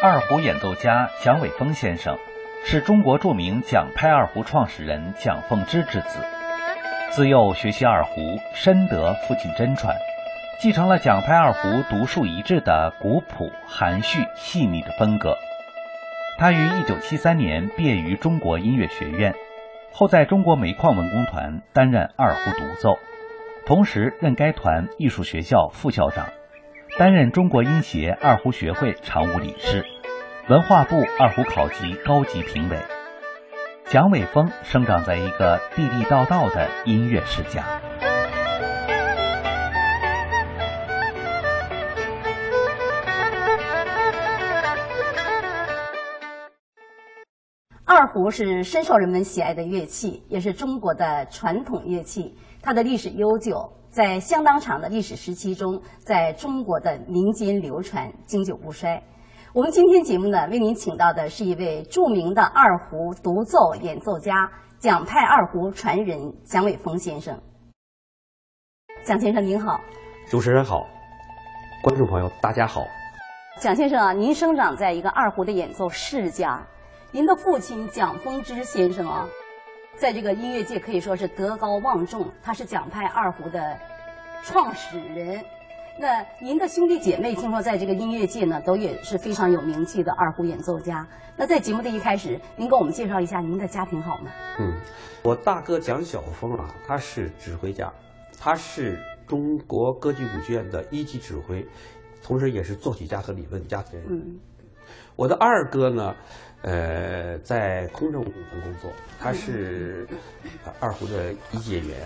二胡演奏家蒋伟峰先生是中国著名蒋派二胡创始人蒋凤芝之子，自幼学习二胡，深得父亲真传，继承了蒋派二胡独树一帜的古朴、含蓄、细腻的风格。他于1973年毕业于中国音乐学院，后在中国煤矿文工团担任二胡独奏，同时任该团艺术学校副校长。担任中国音协二胡学会常务理事，文化部二胡考级高级评委。蒋伟峰生长在一个地地道道的音乐世家。二胡是深受人们喜爱的乐器，也是中国的传统乐器，它的历史悠久。在相当长的历史时期中，在中国的民间流传，经久不衰。我们今天节目呢，为您请到的是一位著名的二胡独奏演奏家，蒋派二胡传人蒋伟峰先生。蒋先生您好，主持人好，观众朋友大家好。蒋先生啊，您生长在一个二胡的演奏世家，您的父亲蒋风之先生啊。在这个音乐界可以说是德高望重，他是蒋派二胡的创始人。那您的兄弟姐妹听说在这个音乐界呢，都也是非常有名气的二胡演奏家。那在节目的一开始，您给我们介绍一下您的家庭好吗？嗯，我大哥蒋晓峰啊，他是指挥家，他是中国歌剧舞剧院的一级指挥，同时也是作曲家和理论家。嗯，我的二哥呢？呃，在空政工程工作，他是二胡的一届员，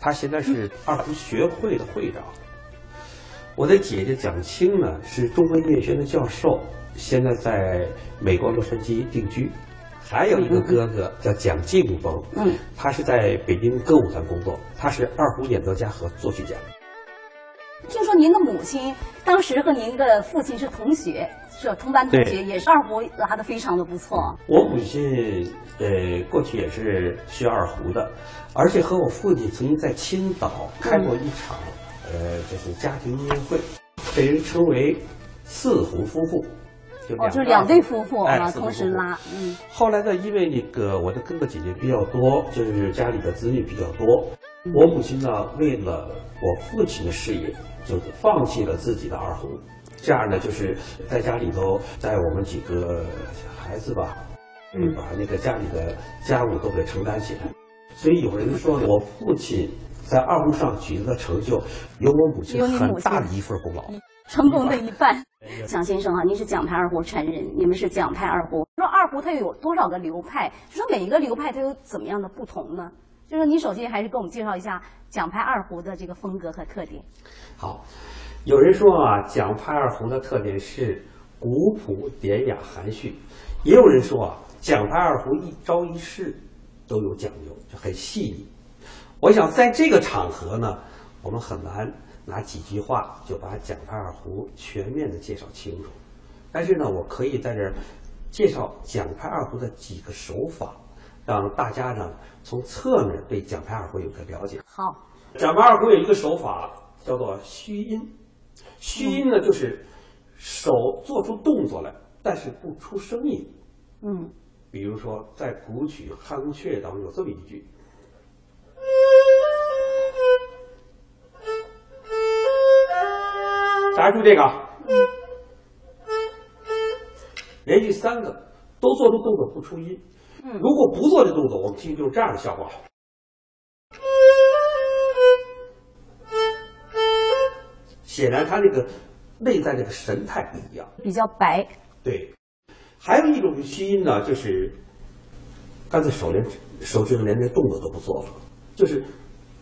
他现在是二胡学会的会长。我的姐姐蒋青呢，是中国音乐学院的教授，现在在美国洛杉矶定居。还有一个哥哥叫蒋劲峰，嗯，他是在北京歌舞团工作，他是二胡演奏家和作曲家。听说您的母亲当时和您的父亲是同学，是同班同学，也是二胡拉的非常的不错。我母亲呃过去也是学二胡的，而且和我父亲曾经在青岛开过一场呃就是家庭音乐会，被人称为四胡夫妇，哦，就两对夫妇啊同时拉。嗯。后来呢，因为那个我的哥哥姐姐比较多，就是家里的子女比较多，我母亲呢为了我父亲的事业。就是放弃了自己的二胡，这样呢，就是在家里头带我们几个孩子吧，嗯，把那个家里的家务都给承担起来。所以有人说，我父亲在二胡上取得的成就，有我母亲很大的一份功劳，成功的一半。蒋先生啊，您是蒋派二胡传人，你们是蒋派二胡。说二胡它又有多少个流派？就说每一个流派它有怎么样的不同呢？就说你首先还是给我们介绍一下蒋派二胡的这个风格和特点。好，有人说啊，蒋派二胡的特点是古朴典雅含蓄，也有人说啊，蒋派二胡一招一式都有讲究，就很细腻。我想在这个场合呢，我们很难拿几句话就把蒋派二胡全面的介绍清楚。但是呢，我可以在这儿介绍蒋派二胡的几个手法。让大家呢从侧面对蒋派二胡有个了解。好，蒋派二胡有一个手法叫做虚音，虚音呢就是手做出动作来，但是不出声音。嗯，比如说在古曲《汉阙》当中有这么一句，大家注意这个，连续三个都做出动作不出音。如果不做这动作，我们听就是这样的效果。显然，他这个内在这个神态不一样，比较白。对，还有一种虚音呢，就是干脆手连手指头连这动作都不做了，就是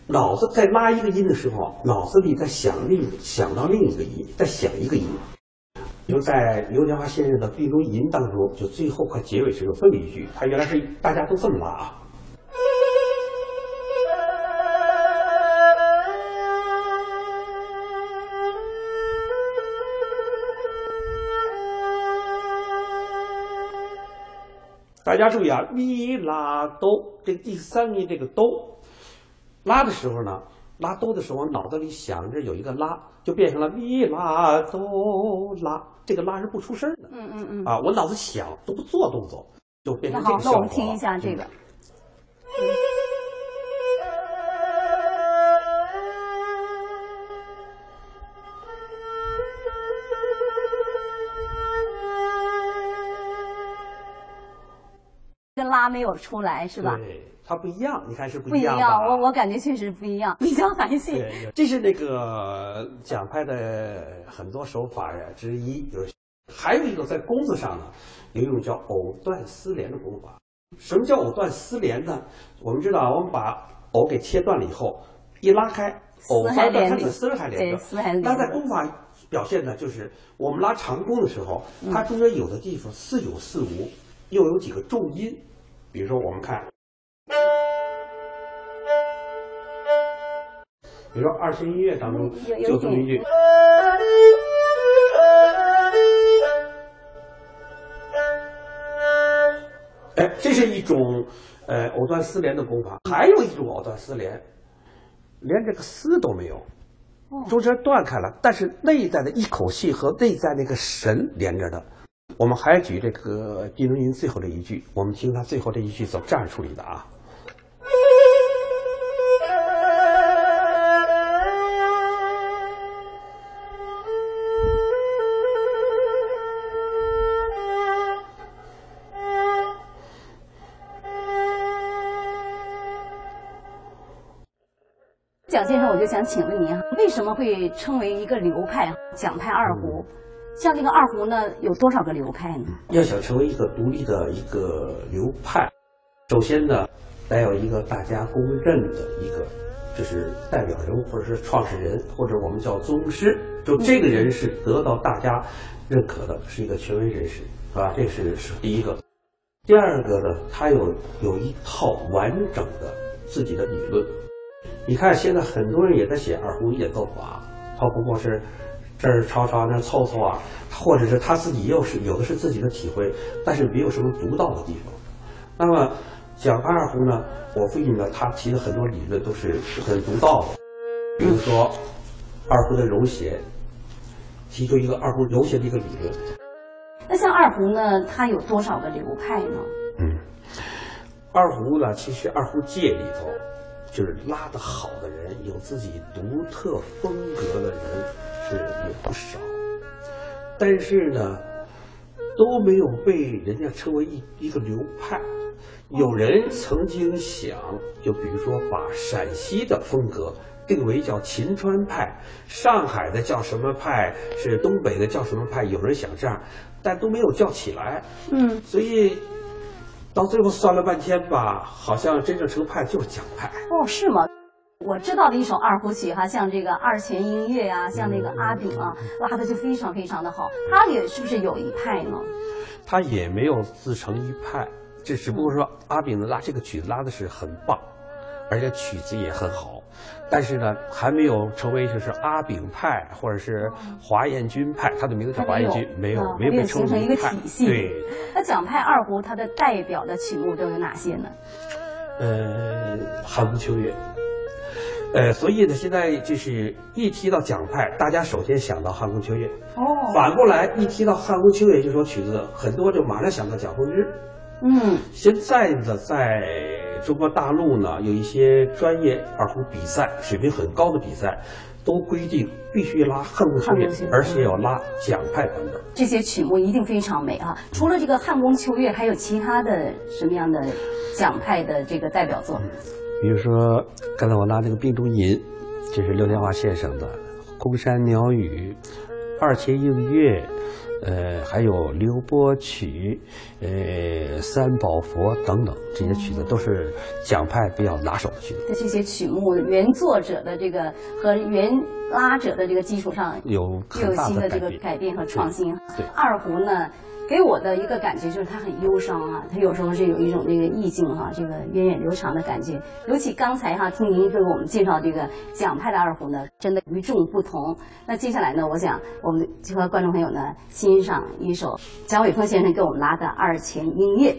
脑子在拉一个音的时候，脑子里在想另想到另一个音，在想一个音。比如在刘德华先生的《病中吟》当中，就最后快结尾时有这么一句，他原来是大家都这么拉啊。大家注意啊，咪拉哆这第三音这个哆，拉的时候呢，拉哆的时候，我脑子里想着有一个拉，就变成了咪拉哆拉，这个拉是不出声的。嗯嗯嗯。啊，我脑子想都不做动作，就变成这个效果。那好，那我们听一下这个。跟拉没有出来是吧？对，它不一样，你看是不一样。不一样，我我感觉确实不一样，比较含蓄。这是那个讲派的很多手法呀之一，就是还有一个在弓子上呢，有一种叫藕断丝连的功法。什么叫藕断丝连呢？我们知道，我们把藕给切断了以后，一拉开，藕还连着，丝还连着。但在功法表现呢，就是我们拉长弓的时候，它中间有的地方似有似无，又有几个重音。比如说，我们看，比如说二弦音乐当中就这么一句，哎，这是一种呃藕断丝连的功法。还有一种藕断丝连，连这个丝都没有，中间断开了，但是内在的一口气和内在那个神连着的。我们还举这个《金龙吟》最后这一句，我们听他最后这一句怎么这样处理的啊？先生，我就想请问您哈，为什么会称为一个流派蒋派二胡？像这个二胡呢，有多少个流派呢？要想成为一个独立的一个流派，首先呢，得有一个大家公认的一个，就是代表人物或者是创始人，或者我们叫宗师，就这个人是得到大家认可的，是一个权威人士，是吧？这是是第一个。第二个呢，他有有一套完整的自己的理论。你看现在很多人也在写二胡演奏法，他不过是。这儿抄抄，那凑凑啊，或者是他自己又是有的是自己的体会，但是没有什么独到的地方。那么讲二胡呢，我父亲呢，他提的很多理论都是很独到的。比如说二胡的揉弦，提出一个二胡揉弦的一个理论。那像二胡呢，它有多少个流派呢？嗯，二胡呢，其实二胡界里头，就是拉的好的人，有自己独特风格的人。是有不少，但是呢，都没有被人家称为一一个流派。有人曾经想，就比如说把陕西的风格定为叫秦川派，上海的叫什么派，是东北的叫什么派？有人想这样，但都没有叫起来。嗯，所以到最后算了半天吧，好像真正成派就是蒋派。哦，是吗？我知道的一首二胡曲哈，像这个二泉映月呀，像那个阿炳啊，拉的就非常非常的好。他也是不是有一派呢？他也没有自成一派，这只不过说阿炳的拉这个曲子拉的是很棒，而且曲子也很好，但是呢，还没有成为就是阿炳派或者是华彦钧派。他的名字叫华彦钧，没有没有被形成一个体系。对。那蒋派二胡它的代表的曲目都有哪些呢？呃，寒宫秋月。呃，所以呢，现在就是一提到蒋派，大家首先想到《汉宫秋月》。哦。反过来，一提到《汉宫秋月》这首曲子，很多就马上想到蒋凤之。嗯。现在呢，在中国大陆呢，有一些专业二胡比赛，水平很高的比赛，都规定必须拉《汉宫秋月》，而且要拉蒋派版本。这些曲目一定非常美啊！除了这个《汉宫秋月》，还有其他的什么样的蒋派的这个代表作？比如说，刚才我拉那个《病中吟》，这是刘天华先生的《空山鸟语》，二泉映月，呃，还有《刘波曲》，呃，《三宝佛》等等，这些曲子都是蒋派比较拿手的曲子。在这些曲目原作者的这个和原拉者的这个基础上，有有新的这个改变和创新。对，二胡呢？给我的一个感觉就是他很忧伤啊，他有时候是有一种这个意境哈，这个源远流长的感觉。尤其刚才哈听您给我们介绍这个蒋派的二胡呢，真的与众不同。那接下来呢，我想我们就和观众朋友呢欣赏一首蒋伟峰先生给我们拉的二泉音乐。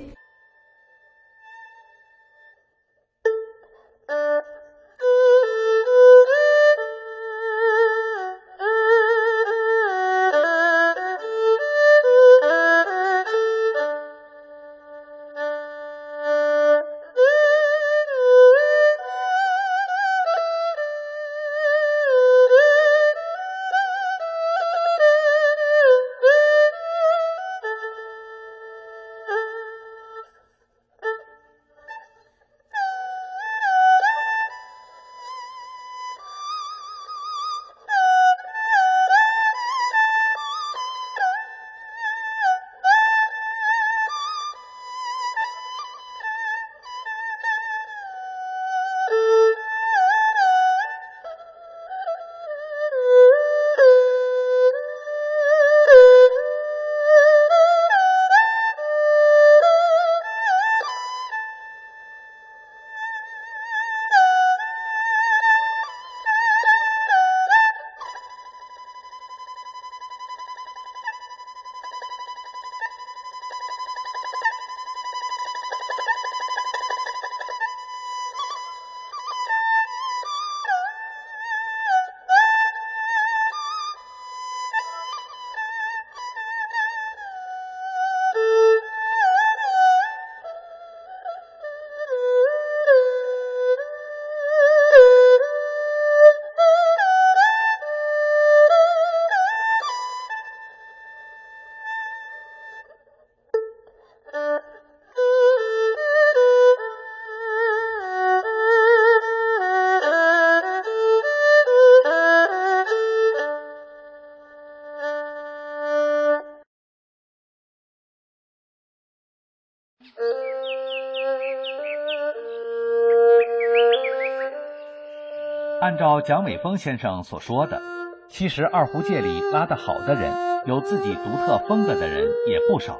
照蒋伟峰先生所说的，其实二胡界里拉得好的人，有自己独特风格的人也不少，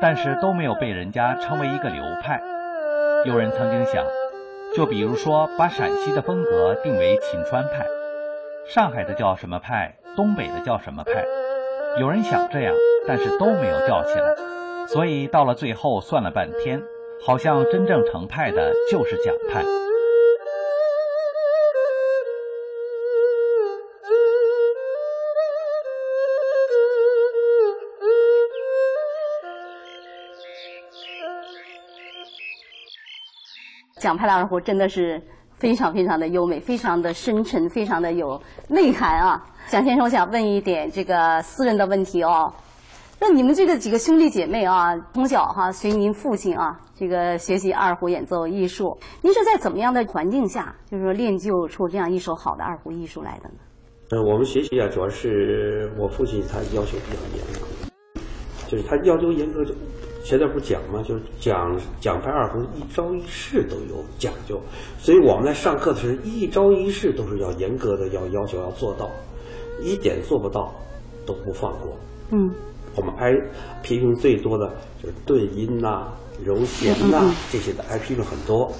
但是都没有被人家称为一个流派。有人曾经想，就比如说把陕西的风格定为秦川派，上海的叫什么派，东北的叫什么派。有人想这样，但是都没有叫起来，所以到了最后算了半天，好像真正成派的就是蒋派。蒋派的二胡真的是非常非常的优美，非常的深沉，非常的有内涵啊！蒋先生，我想问一点这个私人的问题哦。那你们这个几个兄弟姐妹啊，从小哈随您父亲啊这个学习二胡演奏艺术，您是在怎么样的环境下，就是说练就出这样一手好的二胡艺术来的呢？呃，我们学习啊，主要是我父亲他要求比较严格，就是他要求严格就。现在不讲吗？就是讲讲派二胡一招一式都有讲究，所以我们在上课的时候，一招一式都是要严格的要要求要做到，一点做不到都不放过。嗯，我们挨批评最多的就是顿音呐、揉弦呐这些的挨批评很多。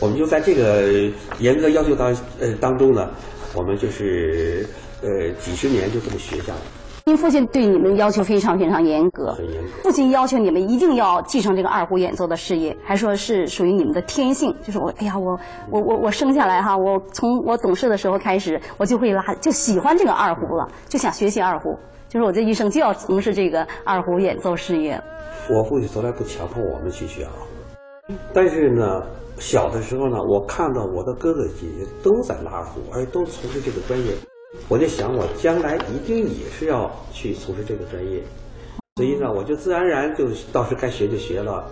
我们就在这个严格要求当呃当中呢，我们就是呃几十年就这么学下来。您父亲对你们要求非常非常严格，很严格。父亲要求你们一定要继承这个二胡演奏的事业，还说是属于你们的天性。就是我，哎呀，我我我我生下来哈，我从我懂事的时候开始，我就会拉，就喜欢这个二胡了，就想学习二胡。就是我这一生就要从事这个二胡演奏事业。我父亲从来不强迫我们去学二胡，但是呢，小的时候呢，我看到我的哥哥姐姐都在拉二胡，而且都从事这个专业。我就想，我将来一定也是要去从事这个专业，所以呢，我就自然而然就到时该学就学了，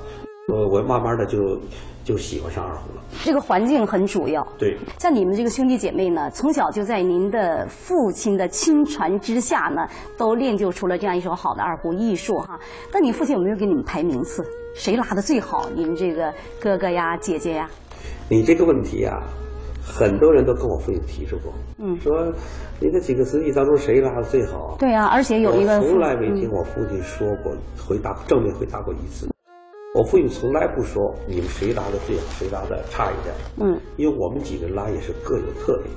呃我慢慢的就就喜欢上二胡了。这个环境很主要。对，像你们这个兄弟姐妹呢，从小就在您的父亲的亲传之下呢，都练就出了这样一手好的二胡艺术哈。那你父亲有没有给你们排名次？谁拉的最好？你们这个哥哥呀，姐姐呀？你这个问题啊。很多人都跟我父亲提出过，嗯，说你这几个子弟当中谁拉的最好？对啊，而且有一个从来没听我父亲说过回答正面回答过一次。我父亲从来不说你们谁拉的最好，谁拉的差一点。嗯，因为我们几个拉也是各有特点，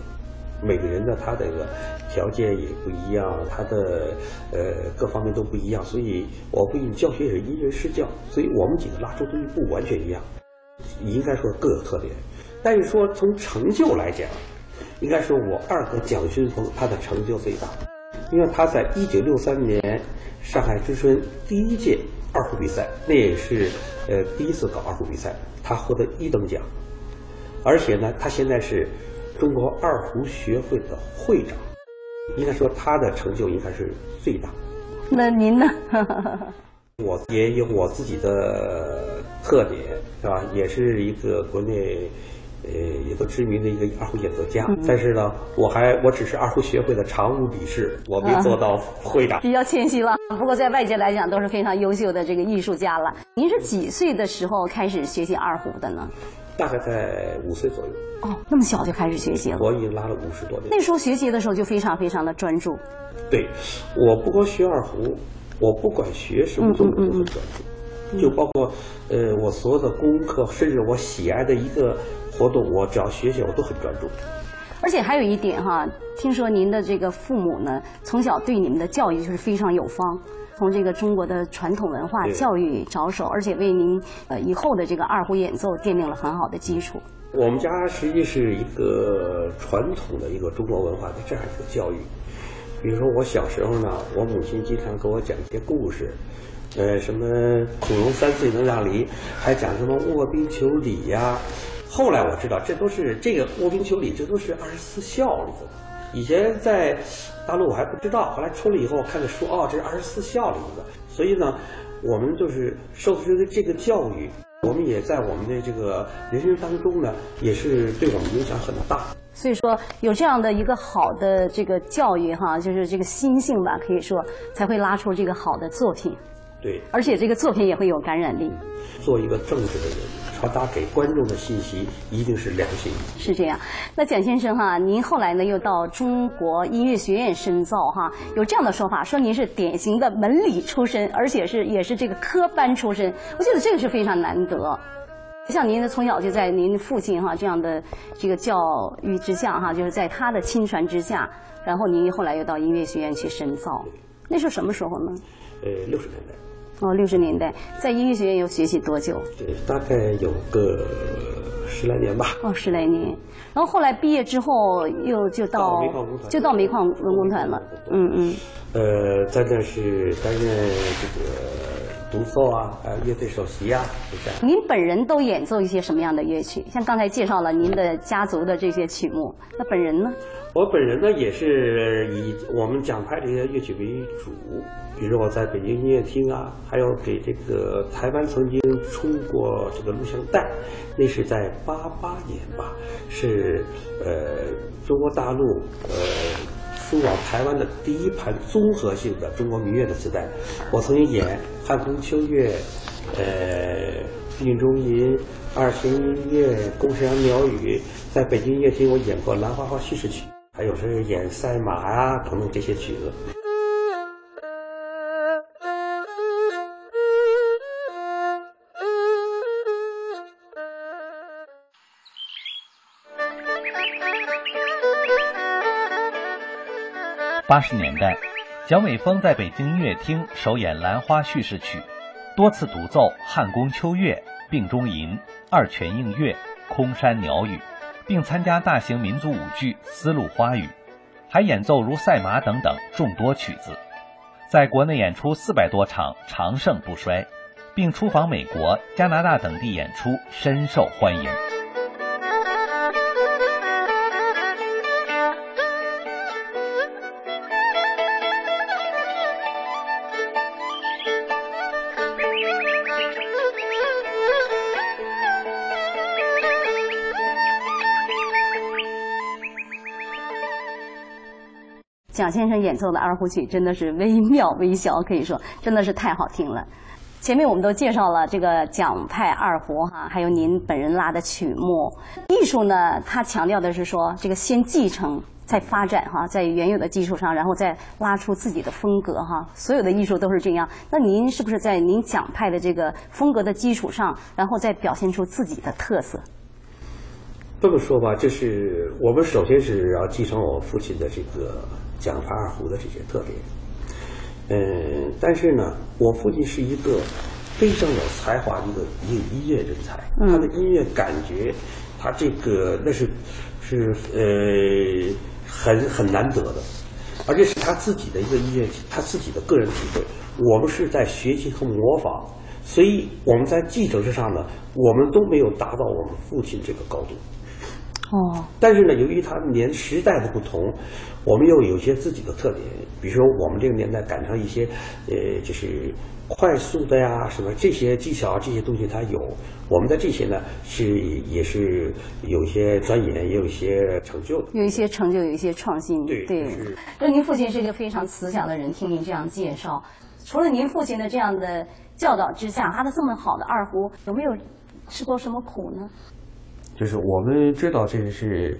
每个人的他这个条件也不一样，他的呃各方面都不一样，所以我父亲教学也是因人施教，所以我们几个拉出东西不完全一样，应该说各有特点。但是说从成就来讲，应该说我二哥蒋勋峰他的成就最大，因为他在一九六三年上海之春第一届二胡比赛，那也是呃第一次搞二胡比赛，他获得一等奖，而且呢，他现在是中国二胡学会的会长，应该说他的成就应该是最大。那您呢？我也有我自己的特点，是吧？也是一个国内。呃，也都知名的一个二胡演奏家，但是呢，我还我只是二胡学会的常务理事，我没做到会长，比较谦虚了。不过在外界来讲，都是非常优秀的这个艺术家了。您是几岁的时候开始学习二胡的呢？大概在五岁左右。哦，那么小就开始学习了。我已经拉了五十多年。那时候学习的时候就非常非常的专注。对，我不光学二胡，我不管学什么，都很专注，就包括呃我所有的功课，甚至我喜爱的一个。活动我只要学习我都很专注，而且还有一点哈，听说您的这个父母呢，从小对你们的教育就是非常有方，从这个中国的传统文化教育着手，而且为您呃以后的这个二胡演奏奠定了很好的基础。我们家实际是一个传统的一个中国文化的这样一个教育，比如说我小时候呢，我母亲经常给我讲一些故事，呃，什么孔融三岁能让梨，还讲什么卧冰求鲤呀。后来我知道，这都是这个卧冰求鲤，这都是二十四孝里头的。以前在大陆我还不知道，后来出来以后看的书，哦，这是二十四孝里头的。所以呢，我们就是受这个这个教育，我们也在我们的这个人生当中呢，也是对我们影响很大。所以说，有这样的一个好的这个教育哈，就是这个心性吧，可以说才会拉出这个好的作品。对，而且这个作品也会有感染力。做一个正直的人，传达给观众的信息一定是良心。是这样。那蒋先生哈，您后来呢又到中国音乐学院深造哈，有这样的说法，说您是典型的门里出身，而且是也是这个科班出身。我觉得这个是非常难得。像您呢从小就在您父亲哈这样的这个教育之下哈，就是在他的亲传之下，然后您后来又到音乐学院去深造，那是什么时候呢？呃，六十年代。哦，六十年代在音乐学院又学习多久？对，大概有个十来年吧。哦，十来年。然后后来毕业之后又就到就到煤矿文工团了。嗯嗯。呃，在那是担任这个独奏啊，呃，乐队首席啊，就这样。您本人都演奏一些什么样的乐曲？像刚才介绍了您的家族的这些曲目，那本人呢？我本人呢，也是以我们讲派这些乐曲为主。比如我在北京音乐厅啊，还有给这个台湾曾经出过这个录像带，那是在八八年吧，是呃中国大陆呃送往台湾的第一盘综合性的中国民乐的磁带。我曾经演《汉宫秋月》、呃《病中吟》、二弦音乐、宫山鸟语，在北京乐厅我演过《兰花花叙事曲》，还有是演赛马啊等等这些曲子。八十年代，蒋伟峰在北京音乐厅首演《兰花叙事曲》，多次独奏《汉宫秋月》《病中吟》《二泉映月》《空山鸟语》，并参加大型民族舞剧《丝路花语》，还演奏如《赛马》等等众多曲子，在国内演出四百多场，长盛不衰，并出访美国、加拿大等地演出，深受欢迎。蒋先生演奏的二胡曲真的是惟妙惟肖，可以说真的是太好听了。前面我们都介绍了这个蒋派二胡哈，还有您本人拉的曲目。艺术呢，它强调的是说这个先继承再发展哈，在原有的基础上，然后再拉出自己的风格哈。所有的艺术都是这样。那您是不是在您蒋派的这个风格的基础上，然后再表现出自己的特色？这么说吧，就是我们首先是要继承我父亲的这个。蒋派二胡的这些特点，嗯，但是呢，我父亲是一个非常有才华的一个一个音乐人才，他的音乐感觉，他这个那是是呃很很难得的，而且是他自己的一个音乐，他自己的个人体会。我们是在学习和模仿，所以我们在继承之上呢，我们都没有达到我们父亲这个高度。哦，但是呢，由于他年时代的不同，我们又有些自己的特点。比如说，我们这个年代赶上一些，呃，就是快速的呀，什么这些技巧这些东西，它有。我们的这些呢，是也是有一些钻研，也有一些成就的。有一些成就，有一些创新。对对。那您父亲是一个非常慈祥的人，听您这样介绍，除了您父亲的这样的教导之下，他的这么好的二胡，有没有吃过什么苦呢？就是我们知道这是，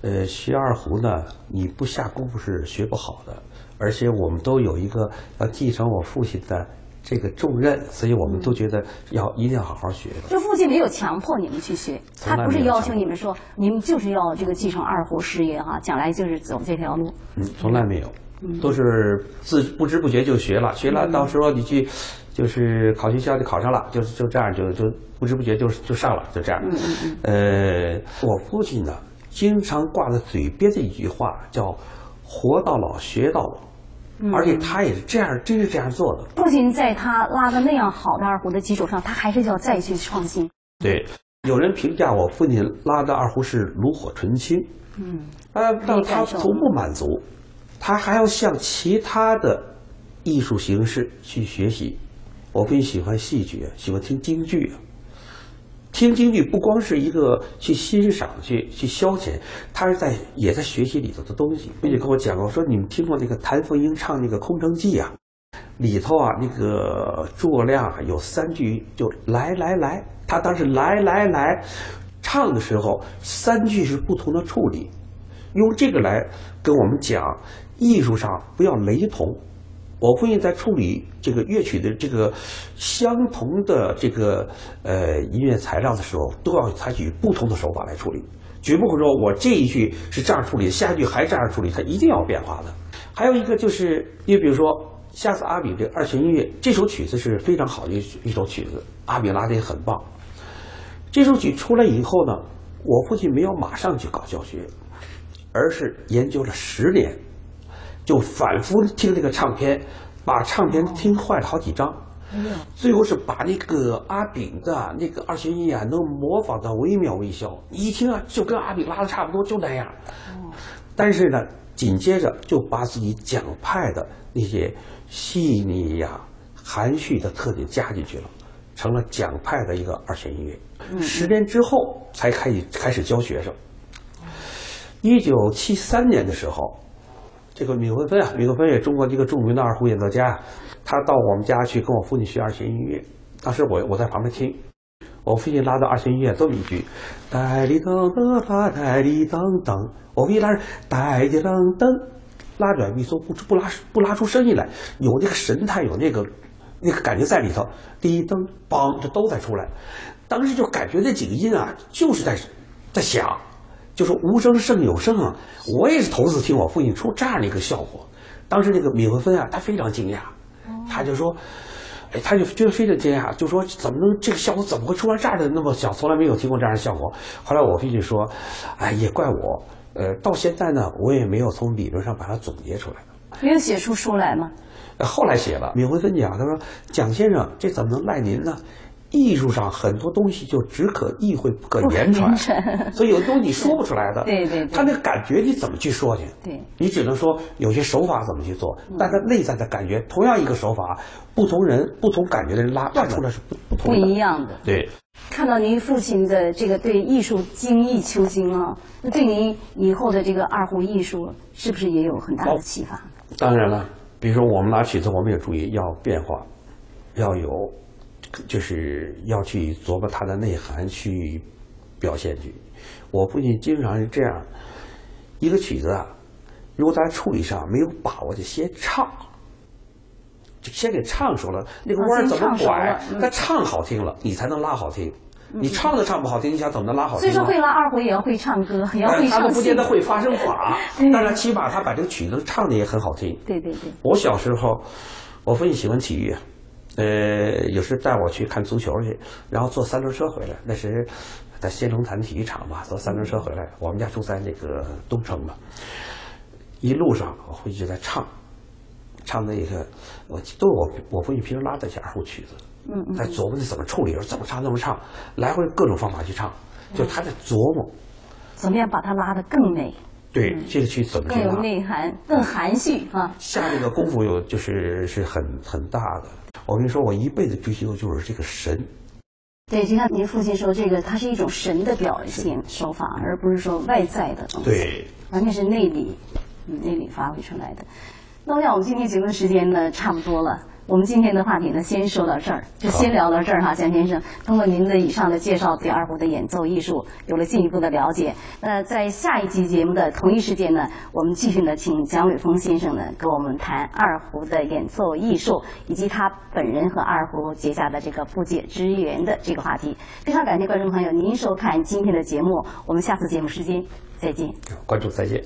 呃，学二胡呢，你不下功夫是学不好的。而且我们都有一个要继承我父亲的这个重任，所以我们都觉得要一定要好好学。就父亲没有强迫你们去学，他不是要求你们说，你们就是要这个继承二胡事业哈，将来就是走这条路。嗯，从来没有，都是自不知不觉就学了，学了到时候你去。就是考学校就考上了，就是就这样就就不知不觉就就上了，就这样。呃，我父亲呢，经常挂在嘴边的一句话叫“活到老，学到老”，而且他也是这样，真是这样做的。父亲在他拉的那样好的二胡的基础上，他还是要再去创新。对，有人评价我父亲拉的二胡是炉火纯青。嗯，啊，但他从不满足，他还要向其他的艺术形式去学习。我更喜欢戏剧，喜欢听京剧啊。听京剧不光是一个去欣赏、去去消遣，他是在也在学习里头的东西。并且跟我讲过，说你们听过那个谭凤英唱那个《空城计》啊？里头啊那个诸葛亮啊有三句就来来来，他当时来来来唱的时候，三句是不同的处理，用这个来跟我们讲艺术上不要雷同。我父亲在处理这个乐曲的这个相同的这个呃音乐材料的时候，都要采取不同的手法来处理，绝不会说我这一句是这样处理，下一句还这样处理，它一定要变化的。还有一个就是，你比如说《下次阿比》这二弦音乐，这首曲子是非常好的一一首曲子，阿比拉的也很棒。这首曲出来以后呢，我父亲没有马上去搞教学，而是研究了十年。就反复听这个唱片，把唱片听坏了好几张，最后是把那个阿炳的那个二弦音啊，能模仿的惟妙惟肖。一听啊，就跟阿炳拉的差不多，就那样。但是呢，紧接着就把自己讲派的那些细腻呀、含蓄的特点加进去了，成了讲派的一个二弦音乐。十年之后才开始开始教学生。一九七三年的时候。这个米文芬啊，米文芬也中国一个著名的二胡演奏家，他到我们家去跟我父亲学二弦音乐。当时我我在旁边听，我父亲拉到二弦音乐这么一句：带里噔噔哒，带里噔噔。我父亲拉带里噔噔，拉转咪嗦不不拉不拉出声音来，有那个神态，有那个那个感觉在里头。滴噔梆，这都在出来。当时就感觉那几个音啊，就是在在响。就是无声胜有声啊！我也是头次听我父亲出这样的一个效果。当时那个闵文芬啊，他非常惊讶，他就说：“哎，他就觉得非常惊讶，就说怎么能这个效果怎么会出来这样的那么小？从来没有听过这样的效果。”后来我父亲说：“哎，也怪我，呃，到现在呢，我也没有从理论上把它总结出来。没有写出书来吗？后来写了。闵文芬讲，他说：‘蒋先生，这怎么能赖您呢？’”艺术上很多东西就只可意会不可言传，所以有的东西你说不出来的。对对，他那个感觉你怎么去说去？对，你只能说有些手法怎么去做，但他内在的感觉，同样一个手法，不同人不同感觉的人拉拉出来是不不同的。不一样的。对。看到您父亲的这个对艺术精益求精啊，那对您以后的这个二胡艺术是不是也有很大的启发？当然了，比如说我们拉曲子，我们也注意要变化，要有。就是要去琢磨它的内涵，去表现去。我父亲经常是这样，一个曲子啊，如果在处理上没有把握，就先唱，就先给唱熟了，那个弯怎么拐，他唱好听了，你才能拉好听。你唱都唱不好听，你想怎么能拉好听？所以说，会拉二胡也要会唱歌，也要会唱他都不见得会发声法，但是起码他把这个曲子唱的也很好听。对对对。我小时候，我父亲喜欢体育。呃，有时带我去看足球去，然后坐三轮车回来。那时在仙龙潭体育场嘛，坐三轮车回来。我们家住在那个东城嘛，一路上我回去在唱，唱那个我都我我父亲平时拉的些二胡曲子，嗯嗯，在琢磨着怎么处理，怎么唱怎么唱，来回各种方法去唱，就他在琢磨，怎么样把它拉得更美。对，这个曲怎么更有内涵，更含蓄啊？下这个功夫有就是是很很大的。我跟你说，我一辈子追求的就是这个神。对，就像您父亲说，这个它是一种神的表现手法，而不是说外在的东西。对，完全是内里，内里发挥出来的。那我想，我们今天节目的时间呢，差不多了。我们今天的话题呢，先说到这儿，就先聊到这儿哈，蒋先生。通过您的以上的介绍，对二胡的演奏艺术有了进一步的了解。那在下一期节目的同一时间呢，我们继续呢，请蒋伟峰先生呢，跟我们谈二胡的演奏艺术，以及他本人和二胡结下的这个不解之缘的这个话题。非常感谢观众朋友您收看今天的节目，我们下次节目时间再见。观众再见。